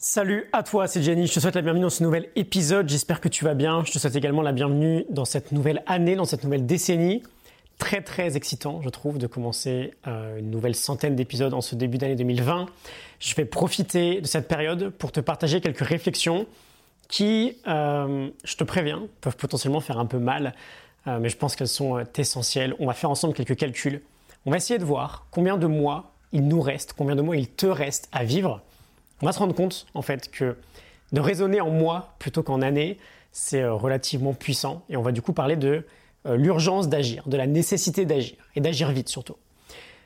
Salut à toi, c'est Jenny. Je te souhaite la bienvenue dans ce nouvel épisode. J'espère que tu vas bien. Je te souhaite également la bienvenue dans cette nouvelle année, dans cette nouvelle décennie. Très très excitant, je trouve, de commencer euh, une nouvelle centaine d'épisodes en ce début d'année 2020. Je vais profiter de cette période pour te partager quelques réflexions qui, euh, je te préviens, peuvent potentiellement faire un peu mal, euh, mais je pense qu'elles sont essentielles. On va faire ensemble quelques calculs. On va essayer de voir combien de mois il nous reste, combien de mois il te reste à vivre on va se rendre compte en fait que de raisonner en mois plutôt qu'en années, c'est euh, relativement puissant et on va du coup parler de euh, l'urgence d'agir, de la nécessité d'agir et d'agir vite surtout.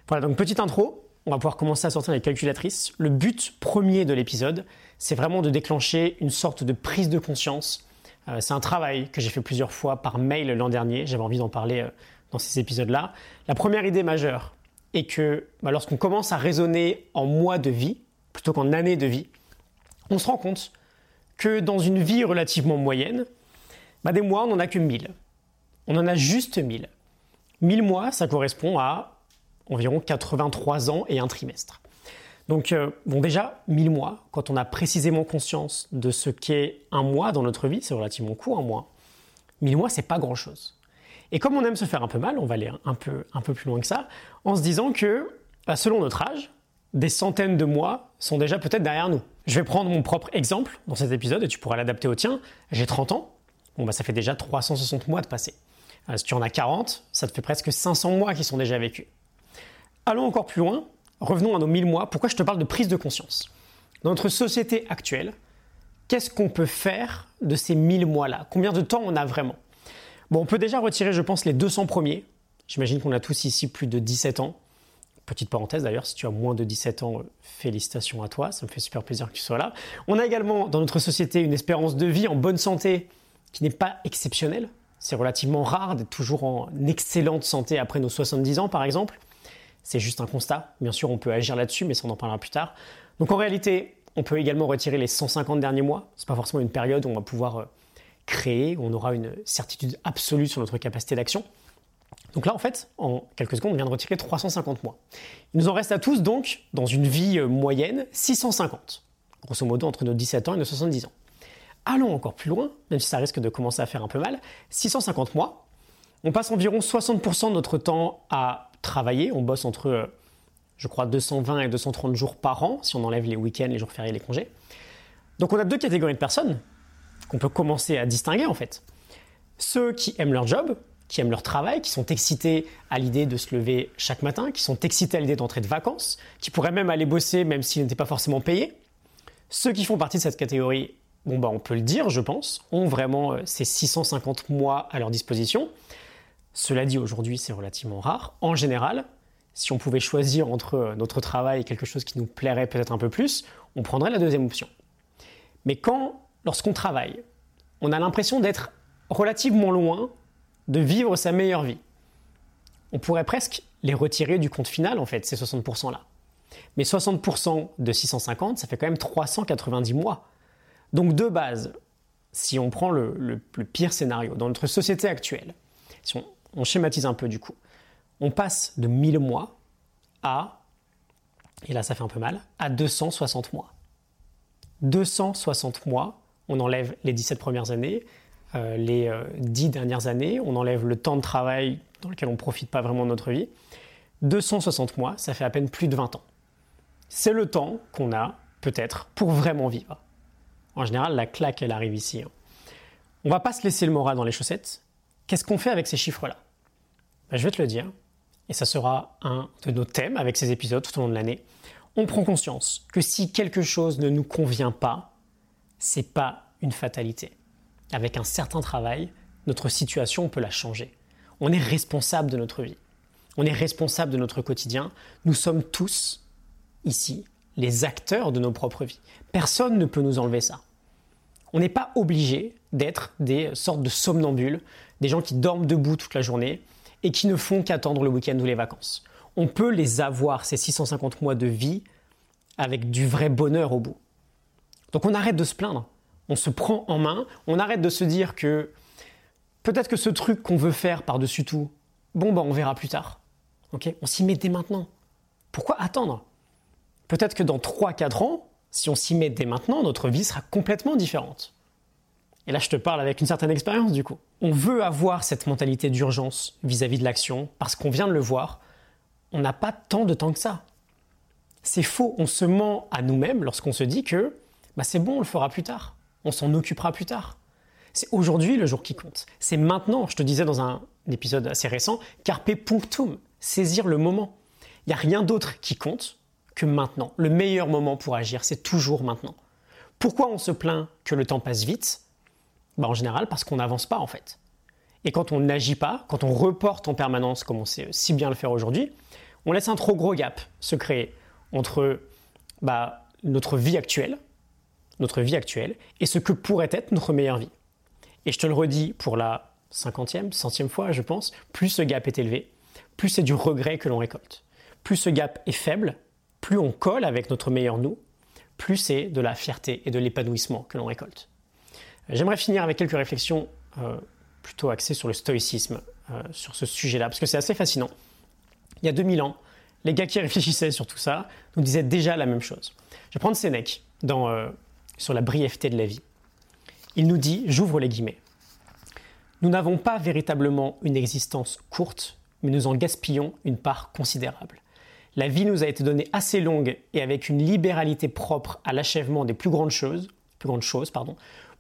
Voilà, donc petite intro, on va pouvoir commencer à sortir les calculatrices. Le but premier de l'épisode, c'est vraiment de déclencher une sorte de prise de conscience. Euh, c'est un travail que j'ai fait plusieurs fois par mail l'an dernier, j'avais envie d'en parler dans ces épisodes-là. La première idée majeure est que bah, lorsqu'on commence à raisonner en mois de vie, plutôt qu'en années de vie, on se rend compte que dans une vie relativement moyenne, bah, des mois, on n'en a que 1000. On en a juste 1000. 1000 mois, ça correspond à environ 83 ans et un trimestre. Donc, euh, bon, déjà, 1000 mois, quand on a précisément conscience de ce qu'est un mois dans notre vie, c'est relativement court, un mois. 1000 mois, c'est pas grand chose. Et comme on aime se faire un peu mal, on va aller un peu, plus loin que ça, en se disant que, bah, selon notre âge, des centaines de mois sont déjà peut-être derrière nous. Je vais prendre mon propre exemple dans cet épisode et tu pourras l'adapter au tien. J'ai 30 ans, bon bah ça fait déjà 360 mois de passé. Euh, si tu en as 40, ça te fait presque 500 mois qui sont déjà vécus. Allons encore plus loin, revenons à nos 1000 mois. Pourquoi je te parle de prise de conscience? Dans notre société actuelle, qu'est-ce qu'on peut faire de ces 1000 mois-là? Combien de temps on a vraiment? Bon, on peut déjà retirer, je pense, les 200 premiers. J'imagine qu'on a tous ici plus de 17 ans. Petite parenthèse d'ailleurs, si tu as moins de 17 ans, félicitations à toi, ça me fait super plaisir que tu sois là. On a également dans notre société une espérance de vie en bonne santé qui n'est pas exceptionnelle. C'est relativement rare d'être toujours en excellente santé après nos 70 ans par exemple. C'est juste un constat. Bien sûr, on peut agir là-dessus, mais ça on en parlera plus tard. Donc en réalité, on peut également retirer les 150 derniers mois. Ce n'est pas forcément une période où on va pouvoir euh, créer, où on aura une certitude absolue sur notre capacité d'action. Donc là, en fait, en quelques secondes, on vient de retirer 350 mois. Il nous en reste à tous, donc, dans une vie euh, moyenne, 650. Grosso modo, entre nos 17 ans et nos 70 ans. Allons encore plus loin, même si ça risque de commencer à faire un peu mal. 650 mois, on passe environ 60% de notre temps à travailler. On bosse entre, euh, je crois, 220 et 230 jours par an, si on enlève les week-ends, les jours fériés, les congés. Donc on a deux catégories de personnes qu'on peut commencer à distinguer, en fait. Ceux qui aiment leur job, qui aiment leur travail, qui sont excités à l'idée de se lever chaque matin, qui sont excités à l'idée d'entrer de vacances, qui pourraient même aller bosser même s'ils n'étaient pas forcément payés. Ceux qui font partie de cette catégorie, bon bah on peut le dire, je pense, ont vraiment euh, ces 650 mois à leur disposition. Cela dit, aujourd'hui, c'est relativement rare. En général, si on pouvait choisir entre euh, notre travail et quelque chose qui nous plairait peut-être un peu plus, on prendrait la deuxième option. Mais quand, lorsqu'on travaille, on a l'impression d'être relativement loin de vivre sa meilleure vie. On pourrait presque les retirer du compte final, en fait, ces 60%-là. Mais 60% de 650, ça fait quand même 390 mois. Donc de base, si on prend le, pire scénario, dans notre société actuelle, si on, on, schématise un peu du coup, on passe de 1000 mois à, et là ça fait un peu mal, à 260 mois. 260 mois, on enlève les 17 premières années, les euh, dix dernières années, on enlève le temps de travail dans lequel on ne profite pas vraiment de notre vie. 260 mois, ça fait à peine plus de 20 ans. C'est le temps qu'on a, peut-être, pour vraiment vivre. En général, la claque, elle arrive ici. Hein. On va pas se laisser le moral dans les chaussettes. Qu'est-ce qu'on fait avec ces chiffres-là? Ben, Je vais te le dire, et ça sera un de nos thèmes avec ces épisodes tout au long de l'année. On prend conscience que si quelque chose ne nous convient pas, c'est pas une fatalité avec un certain travail, notre situation, on peut la changer. On est responsable de notre vie. On est responsable de notre quotidien. Nous sommes tous, ici, les acteurs de nos propres vies. Personne ne peut nous enlever ça. On n'est pas obligé d'être des sortes de somnambules, des gens qui dorment debout toute la journée et qui ne font qu'attendre le week-end ou les vacances. On peut les avoir, ces 650 mois de vie, avec du vrai bonheur au bout. Donc on arrête de se plaindre on se prend en main, on arrête de se dire que peut-être que ce truc qu'on veut faire par-dessus tout, bon bah on verra plus tard. on s'y met dès maintenant. Pourquoi attendre? Peut-être que dans 3-4 ans, Si on s'y met dès maintenant, notre vie sera complètement différente. Et là, je te parle avec une certaine expérience du coup. On veut avoir cette mentalité d'urgence vis-à-vis de l'action parce qu'on vient de le voir, on n'a pas tant de temps que ça. C'est faux, on se ment à nous-mêmes lorsqu'on se dit que bah, c'est bon, on le fera plus tard, on s'en occupera plus tard. C'est aujourd'hui le jour qui compte. C'est maintenant, je te disais dans un épisode assez récent, carpe punctum, saisir le moment. Il n'y a rien d'autre qui compte que maintenant. Le meilleur moment pour agir, c'est toujours maintenant. Pourquoi on se plaint que le temps passe vite? Bah, En général, parce qu'on n'avance pas en fait. Et quand on n'agit pas, quand on reporte en permanence, comme on sait si bien le faire aujourd'hui, on laisse un trop gros gap se créer entre bah, notre vie actuelle, notre vie actuelle, et ce que pourrait être notre meilleure vie. Et je te le redis pour la cinquantième, centième fois, je pense, plus ce gap est élevé, plus c'est du regret que l'on récolte. Plus ce gap est faible, plus on colle avec notre meilleur nous, plus c'est de la fierté et de l'épanouissement que l'on récolte. J'aimerais finir avec quelques réflexions euh, plutôt axées sur le stoïcisme, euh, sur ce sujet-là, parce que c'est assez fascinant. Il y a 2000 ans, les gars qui réfléchissaient sur tout ça nous disaient déjà la même chose. Je vais prendre Sénèque dans, euh, sur la brièveté de la vie. Il nous dit, j'ouvre les guillemets, Nous n'avons pas véritablement une existence courte, mais nous en gaspillons une part considérable. La vie nous a été donnée assez longue et avec une libéralité propre à l'achèvement des plus grandes choses,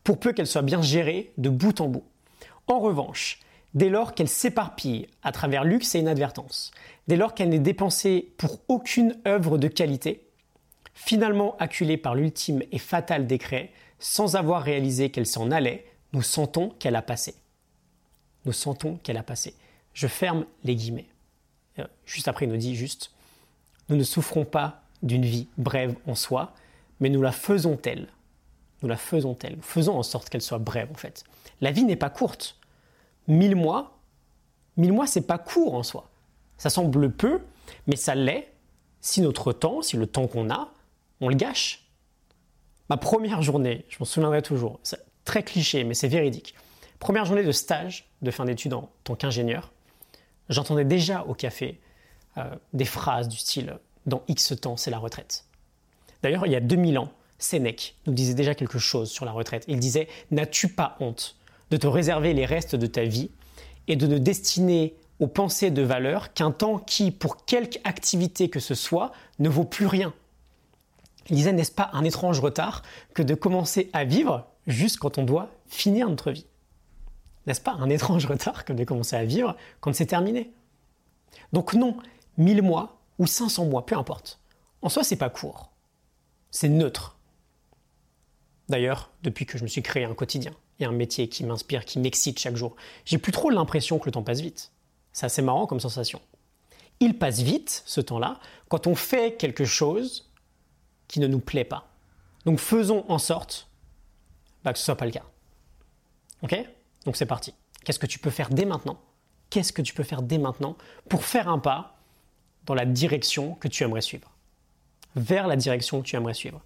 pour peu qu'elle soit bien gérée de bout en bout. En revanche, dès lors qu'elle s'éparpille à travers luxe et inadvertance, dès lors qu'elle n'est dépensée pour aucune œuvre de qualité, finalement acculée par l'ultime et fatal décret, sans avoir réalisé qu'elle s'en allait, nous sentons qu'elle a passé. Nous sentons qu'elle a passé. Je ferme les guillemets. Euh, juste après, il nous dit juste, nous ne souffrons pas d'une vie brève en soi, mais nous la faisons telle. Nous la faisons telle. faisons en sorte qu'elle soit brève en fait. La vie n'est pas courte. Mille mois, mille mois, c'est pas court en soi. Ça semble peu, mais ça l'est si notre temps, si le temps qu'on a, on le gâche. Ma première journée, je m'en souviendrai toujours, c'est très cliché, mais c'est véridique. Première journée de stage de fin d'études en tant qu'ingénieur, j'entendais déjà au café euh, des phrases du style Dans X temps, c'est la retraite. D'ailleurs, il y a 2000 ans, Sénèque nous disait déjà quelque chose sur la retraite. Il disait N'as-tu pas honte de te réserver les restes de ta vie et de ne destiner aux pensées de valeur qu'un temps qui, pour quelque activité que ce soit, ne vaut plus rien? Il disait N'est-ce pas un étrange retard que de commencer à vivre juste quand on doit finir notre vie? N'est-ce pas un étrange retard que de commencer à vivre quand c'est terminé? Donc non, 1000 mois ou 500 mois, peu importe. En soi, c'est pas court. C'est neutre. D'ailleurs, depuis que je me suis créé un quotidien et un métier qui m'inspire, qui m'excite chaque jour, j'ai plus trop l'impression que le temps passe vite. C'est assez marrant comme sensation. Il passe vite, ce temps-là, quand on fait quelque chose qui ne nous plaît pas. Donc faisons en sorte bah, que ce ne soit pas le cas. Ok? Donc c'est parti. Qu'est-ce que tu peux faire dès maintenant? Qu'est-ce que tu peux faire dès maintenant pour faire un pas dans la direction que tu aimerais suivre, vers la direction que tu aimerais suivre.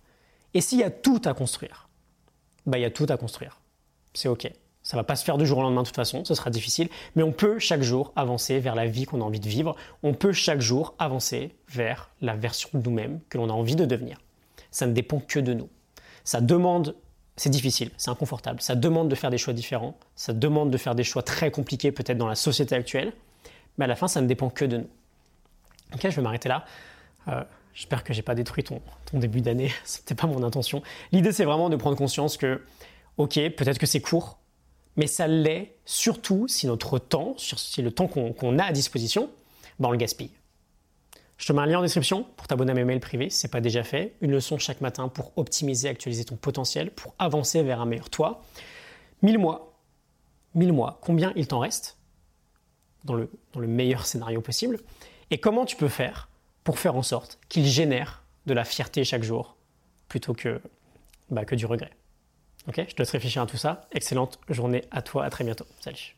Et s'il y a tout à construire, bah, il y a tout à construire. C'est OK. Ça va pas se faire du jour au lendemain de toute façon, ce sera difficile, mais on peut chaque jour avancer vers la vie qu'on a envie de vivre. On peut chaque jour avancer vers la version de nous-mêmes que l'on a envie de devenir. Ça ne dépend que de nous. Ça demande, c'est difficile, c'est inconfortable, ça demande de faire des choix différents, ça demande de faire des choix très compliqués peut-être dans la société actuelle, mais à la fin, ça ne dépend que de nous. Ok, je vais m'arrêter là. Euh, j'espère que j'ai pas détruit ton, ton début d'année. C'était pas mon intention. L'idée, c'est vraiment de prendre conscience que, ok, peut-être que c'est court, mais ça l'est surtout si notre temps, si le temps qu'on a à disposition, ben on le gaspille. Je te mets un lien en description pour t'abonner à mes mails privés si ce n'est pas déjà fait. Une leçon chaque matin pour optimiser, actualiser ton potentiel, pour avancer vers un meilleur toi. 1000 mois. 1000 mois. Combien il t'en reste dans le, dans le meilleur scénario possible? Et comment tu peux faire pour faire en sorte qu'il génère de la fierté chaque jour plutôt que, bah, que du regret? Ok? Je te laisse réfléchir à tout ça. Excellente journée à toi, à très bientôt. Salut